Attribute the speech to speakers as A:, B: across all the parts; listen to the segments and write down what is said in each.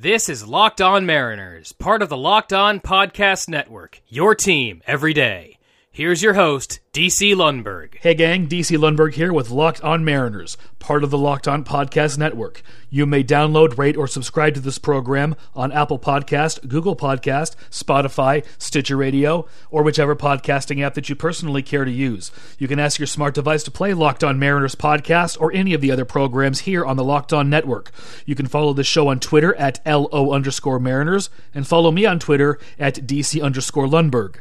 A: This is Locked On Mariners, part of the Locked On Podcast Network. Your team every day. Here's your host, DC Lundberg.
B: Hey gang, DC Lundberg here with Locked On Mariners, part of the Locked On Podcast Network. You may download, rate, or subscribe to this program on Apple Podcast, Google Podcast, Spotify, Stitcher Radio, or whichever podcasting app that you personally care to use. You can ask your smart device to play Locked On Mariners podcast or any of the other programs here on the Locked On Network. You can follow the show on Twitter at LO underscore Mariners and follow me on Twitter at DC underscore Lundberg.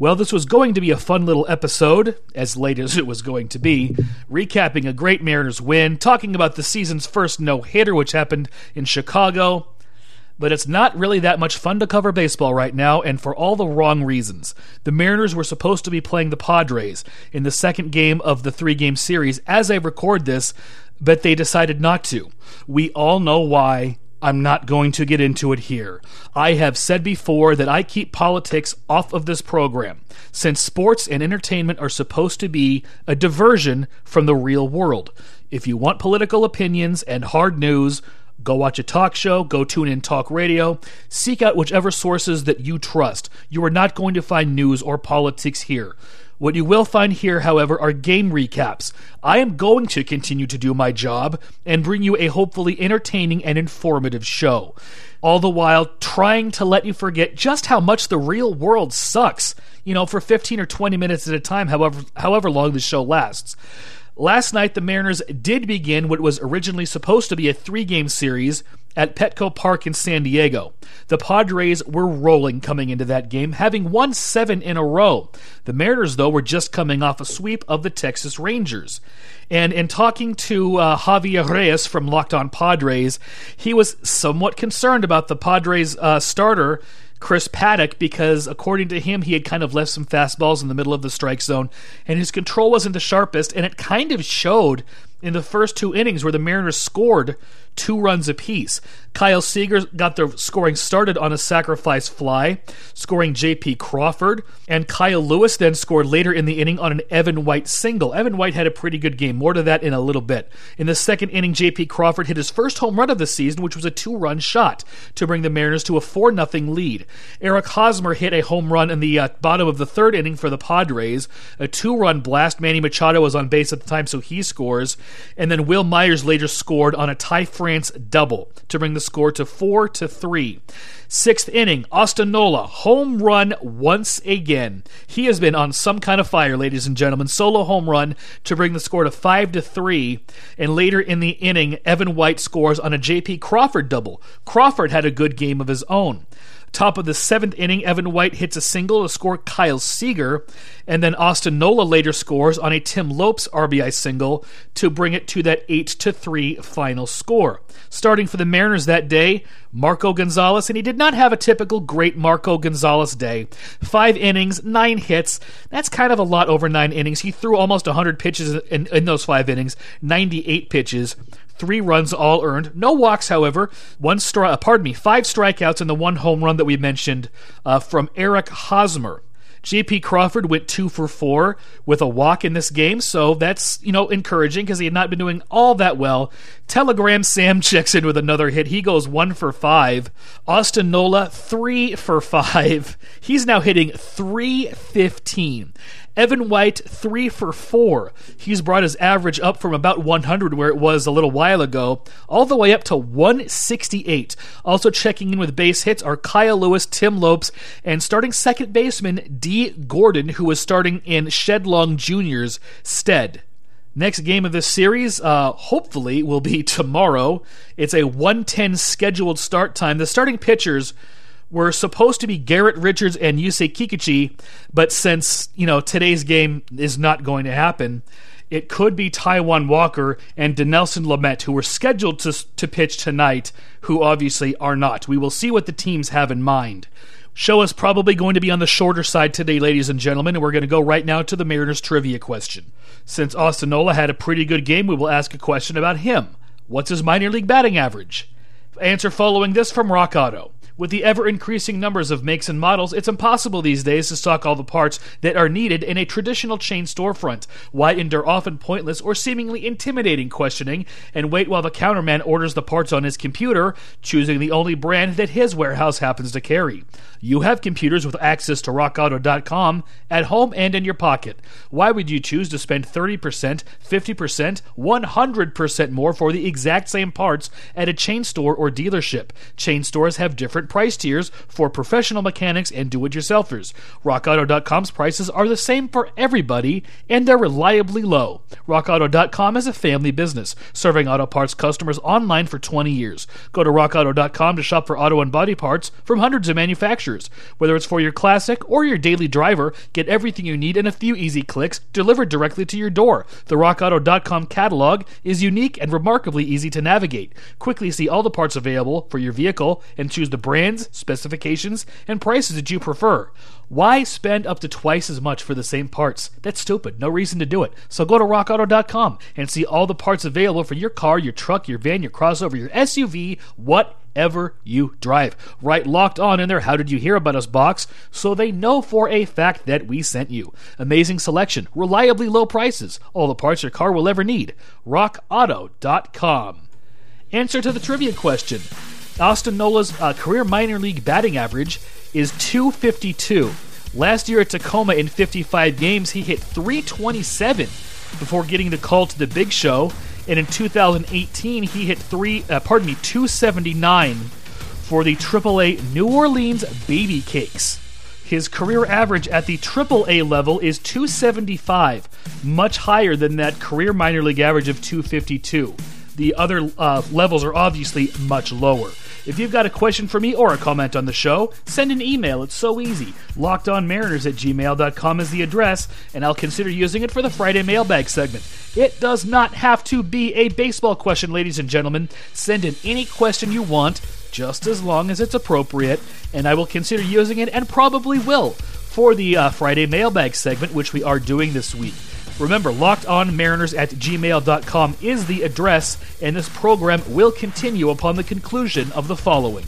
B: Well, this was going to be a fun little episode, as late as it was going to be, recapping a great Mariners win, talking about the season's first no hitter, which happened in Chicago. But it's not really that much fun to cover baseball right now, and for all the wrong reasons. The Mariners were supposed to be playing the Padres in the second game of the three game series as I record this, but they decided not to. We all know why, I'm not going to get into it here. I have said before that I keep politics off of this program, since sports and entertainment are supposed to be a diversion from the real world. If you want political opinions and hard news, go watch a talk show, go tune in talk radio, seek out whichever sources that you trust. You are not going to find news or politics here. What you will find here, however, are game recaps. I am going to continue to do my job and bring you a hopefully entertaining and informative show. All the while trying to let you forget just how much the real world sucks, you know, for 15 or 20 minutes at a time, however, however long the show lasts. Last night, the Mariners did begin what was originally supposed to be a three game series at Petco Park in San Diego. The Padres were rolling coming into that game, having won seven in a row. The Mariners, though, were just coming off a sweep of the Texas Rangers. And in talking to uh, Javier Reyes from Locked On Padres, he was somewhat concerned about the Padres uh, starter. Chris Paddack because, according to him, he had kind of left some fastballs in the middle of the strike zone, and his control wasn't the sharpest, and it kind of showed in the first two innings where the Mariners scored two runs apiece. Kyle Seager got the scoring started on a sacrifice fly, scoring J.P. Crawford, and Kyle Lewis then scored later in the inning on an Evan White single. Evan White had a pretty good game. More to that in a little bit. In the second inning, J.P. Crawford hit his first home run of the season, which was a two-run shot to bring the Mariners to a 4 0 lead. Eric Hosmer hit a home run in the uh, bottom of the third inning for the Padres, a two-run blast. Manny Machado was on base at the time, so he scores. And then Wil Myers later scored on a Ty France double to bring the score to 4 to 3. Sixth inning, Austin Nola, home run once again. He has been on some kind of fire, ladies and gentlemen. Solo home run to bring the score to 5 to 3. And later in the inning, Evan White scores on a J.P. Crawford double. Crawford had a good game of his own. Top of the seventh inning, Evan White hits a single to score Kyle Seager, and then Austin Nola later scores on a Tim Lopes RBI single to bring it to that 8 to 3 final score. Starting for the Mariners that day, Marco Gonzalez, and he did not have a typical great Marco Gonzalez day. Five innings, nine hits. That's kind of a lot over nine innings. He threw almost 100 pitches in, in those five innings, 98 pitches three runs all earned. No walks, however. One stri- uh, pardon me, five strikeouts and the one home run that we mentioned uh, from Eric Hosmer. J.P. Crawford went two for four with a walk in this game, so that's you know encouraging because he had not been doing all that well. Telegram Sam checks in with another hit. He goes one for five. Austin Nola three for five. He's now hitting three fifteen. Evan White, three for four. He's brought his average up from about 100, where it was a little while ago, all the way up to 168. Also checking in with base hits are Kyle Lewis, Tim Lopes, and starting second baseman Dee Gordon, who was starting in Shed Long Jr.'s stead. Next game of this series, uh, hopefully, will be tomorrow. It's a 110 scheduled start time. The starting pitchers were supposed to be Garrett Richards and Yusei Kikuchi, but since, you know, today's game is not going to happen, it could be Taijuan Walker and Dinelson Lamet, who were scheduled to, to pitch tonight, who obviously are not. We will see what the teams have in mind. Show is probably going to be on the shorter side today, ladies and gentlemen, and we're going to go right now to the Mariners trivia question. Since Austin Nola had a pretty good game, we will ask a question about him. What's his minor league batting average? Answer following this from Rock Auto. With the ever increasing numbers of makes and models, it's impossible these days to stock all the parts that are needed in a traditional chain storefront. Why endure often pointless or seemingly intimidating questioning and wait while the counterman orders the parts on his computer, choosing the only brand that his warehouse happens to carry? You have computers with access to rockauto.com at home and in your pocket. Why would you choose to spend 30%, 50%, 100% more for the exact same parts at a chain store or dealership? Chain stores have different price tiers for professional mechanics and do it yourselfers. RockAuto.com's prices are the same for everybody and they're reliably low. RockAuto.com is a family business, serving auto parts customers online for 20 years. Go to RockAuto.com to shop for auto and body parts from hundreds of manufacturers. Whether it's for your classic or your daily driver, get everything you need in a few easy clicks delivered directly to your door. The RockAuto.com catalog is unique and remarkably easy to navigate. Quickly see all the parts available for your vehicle and choose the brands, specifications, and prices that you prefer. Why spend up to twice as much for the same parts? That's stupid. No reason to do it. So go to rockauto.com and see all the parts available for your car, your truck, your van, your crossover, your SUV, whatever you drive. Write locked on in their. How did you hear about us box? So they know for a fact that we sent you. Amazing selection, reliably low prices, all the parts your car will ever need. rockauto.com. Answer to the trivia question. Austin Nola's uh, career minor league batting average is 252. Last year at Tacoma in 55 games, he hit 327 before getting the call to the big show. And in 2018, he hit three, uh, pardon me, 279 for the AAA New Orleans Baby Cakes. His career average at the AAA level is 275, much higher than that career minor league average of 252. The other uh, levels are obviously much lower. If you've got a question for me or a comment on the show, send an email. It's so easy. LockedOnMariners at gmail.com is the address, and I'll consider using it for the Friday mailbag segment. It does not have to be a baseball question, ladies and gentlemen. Send in any question you want, just as long as it's appropriate, and I will consider using it and probably will for the uh, Friday mailbag segment, which we are doing this week. Remember, lockedonmariners at gmail.com is the address, and this program will continue upon the conclusion of the following.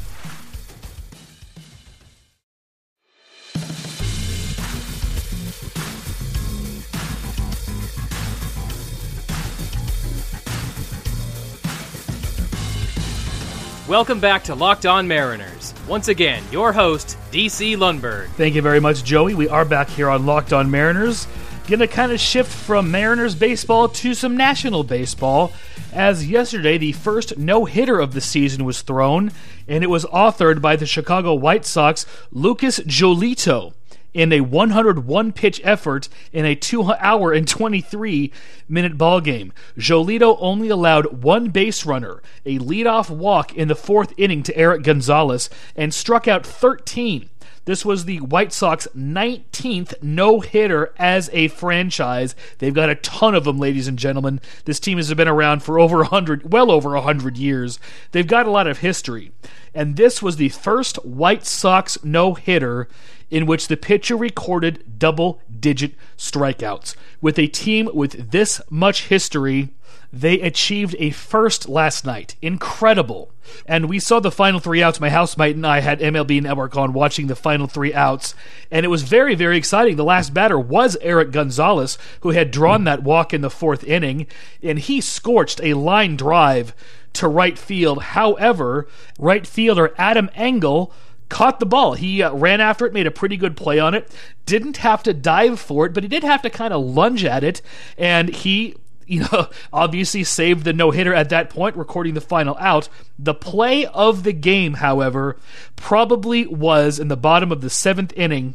A: Welcome back to Locked On Mariners. Once again, your host, DC Lundberg.
B: Thank you very much, Joey. We are back here on Locked On Mariners. Gonna kind of shift from Mariners baseball to some National baseball, as yesterday the first no hitter of the season was thrown, and it was authored by the Chicago White Sox, Lucas Giolito in a 101 pitch effort in a 2 hour and 23 minute ball game. Giolito only allowed one base runner, a leadoff walk in the fourth inning to Erik Gonzalez, and struck out 13. This was the White Sox 19th no hitter as a franchise. They've got a ton of them, ladies and gentlemen. This team has been around for over 100, well over 100 years. They've got a lot of history. And this was the first White Sox no hitter in which the pitcher recorded double digit strikeouts. With a team with this much history, they achieved a first last night. Incredible. And we saw the final three outs. My housemate and I had MLB Network on watching the final three outs, and it was very, very exciting. The last batter was Erik Gonzalez, who had drawn that walk in the fourth inning, and he scorched a line drive to right field. However, right fielder Adam Engel caught the ball. He uh, ran after it, made a pretty good play on it. Didn't have to dive for it, but he did have to kind of lunge at it, and he you know, obviously saved the no hitter at that point, recording the final out. The play of the game, however, probably was in the bottom of the seventh inning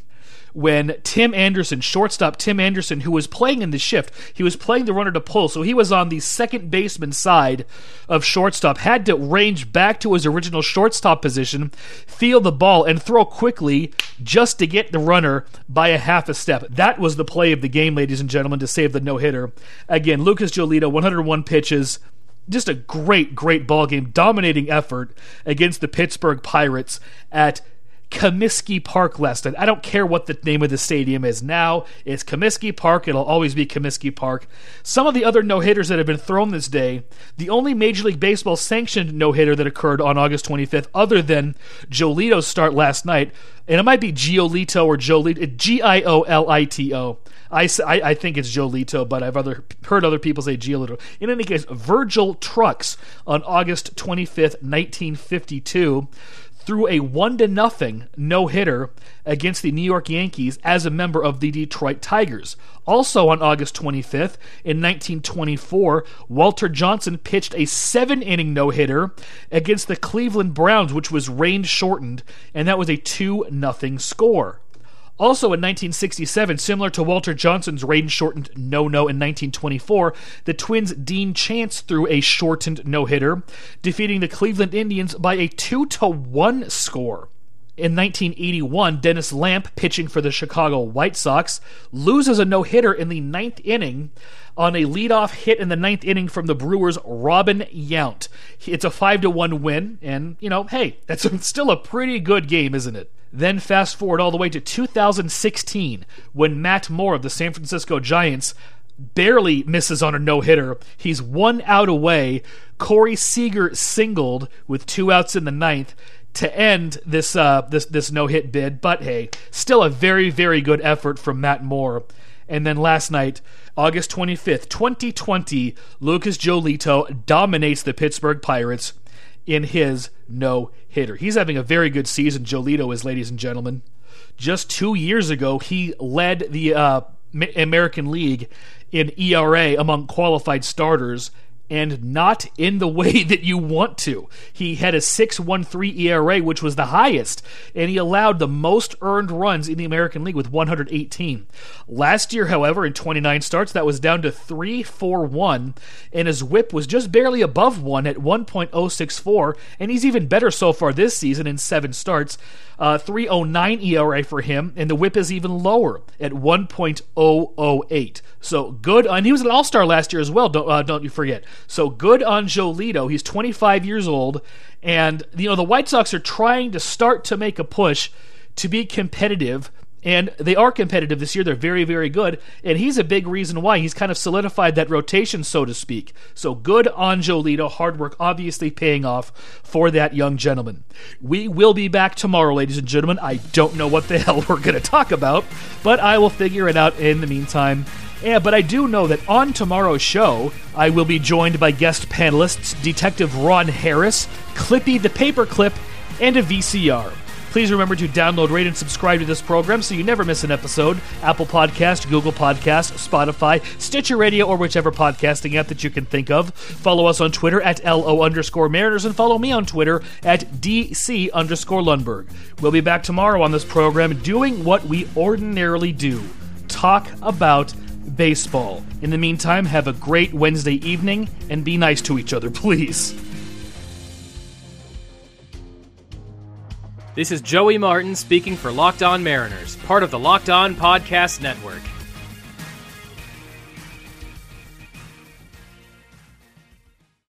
B: when Tim Anderson, shortstop Tim Anderson, who was playing in the shift, he was playing the runner to pull, so he was on the second baseman side of shortstop, had to range back to his original shortstop position, feel the ball, and throw quickly just to get the runner by a half a step. That was the play of the game, ladies and gentlemen, to save the no hitter. Again, Lucas Giolito, 101 pitches, just a great, great ball game, dominating effort against the Pittsburgh Pirates at Comiskey Park night. I don't care what the name of the stadium is now. It's Comiskey Park. It'll always be Comiskey Park. Some of the other no hitters that have been thrown this day, the only Major League Baseball sanctioned no hitter that occurred on August 25th, other than Jolito's start last night, and it might be Giolito or Giolito, G I O L I T O. I think it's Jolito, but I've other heard other people say Giolito. In any case, Virgil Trucks on August 25th, 1952 threw a one to nothing no hitter against the New York Yankees as a member of the Detroit Tigers. Also on August 25th, in 1924, Walter Johnson pitched a seven inning no hitter against the Cleveland Browns, which was rain shortened, and that was a 2 nothing score. Also in 1967, similar to Walter Johnson's rain shortened no no in 1924, the Twins' Dean Chance threw a shortened no hitter, defeating the Cleveland Indians by a 2 to 1 score. In 1981, Dennis Lamp, pitching for the Chicago White Sox, loses a no hitter in the ninth inning on a leadoff hit in the ninth inning from the Brewers' Robin Yount. It's a 5 to 1 win, and, you know, hey, that's still a pretty good game, isn't it? Then fast forward all the way to 2016 when Matt Moore of the San Francisco Giants barely misses on a no hitter. He's one out away. Corey Seager singled with two outs in the ninth to end this uh, this this no hit bid. But hey, still a very very good effort from Matt Moore. And then last night, August 25th, 2020, Lucas Giolito dominates the Pittsburgh Pirates in his no hitter. He's having a very good season. Giolito is, ladies and gentlemen. Just two years ago, he led the uh, American League in ERA among qualified starters and not in the way that you want to. He had a 6.13 ERA, which was the highest, and he allowed the most earned runs in the American League with 118. Last year, however, in 29 starts, that was down to 3.41, and his whip was just barely above 1 at 1.064, and he's even better so far this season in 7 starts. Uh, 309 ERA for him, and the whip is even lower at 1.008. So good, and he was an All Star last year as well. Don't uh, don't you forget. So good on Giolito. He's 25 years old, and you know the White Sox are trying to start to make a push to be competitive and they are competitive this year. They're very, very good. And he's a big reason why. He's kind of solidified that rotation, so to speak. So good on Giolito. Hard work obviously paying off for that young gentleman. We will be back tomorrow, ladies and gentlemen. I don't know what the hell we're going to talk about, but I will figure it out in the meantime. Yeah, but I do know that on tomorrow's show, I will be joined by guest panelists Detective Ron Harris, Clippy the Paperclip, and a VCR. Please remember to download, rate, and subscribe to this program so you never miss an episode. Apple Podcast, Google Podcast, Spotify, Stitcher Radio, or whichever podcasting app that you can think of. Follow us on Twitter at LO underscore Mariners and follow me on Twitter at DC underscore Lundberg. We'll be back tomorrow on this program doing what we ordinarily do talk about baseball. In the meantime, have a great Wednesday evening and be nice to each other, please.
A: This is Joey Martin speaking for Locked On Mariners, part of the Locked On Podcast Network.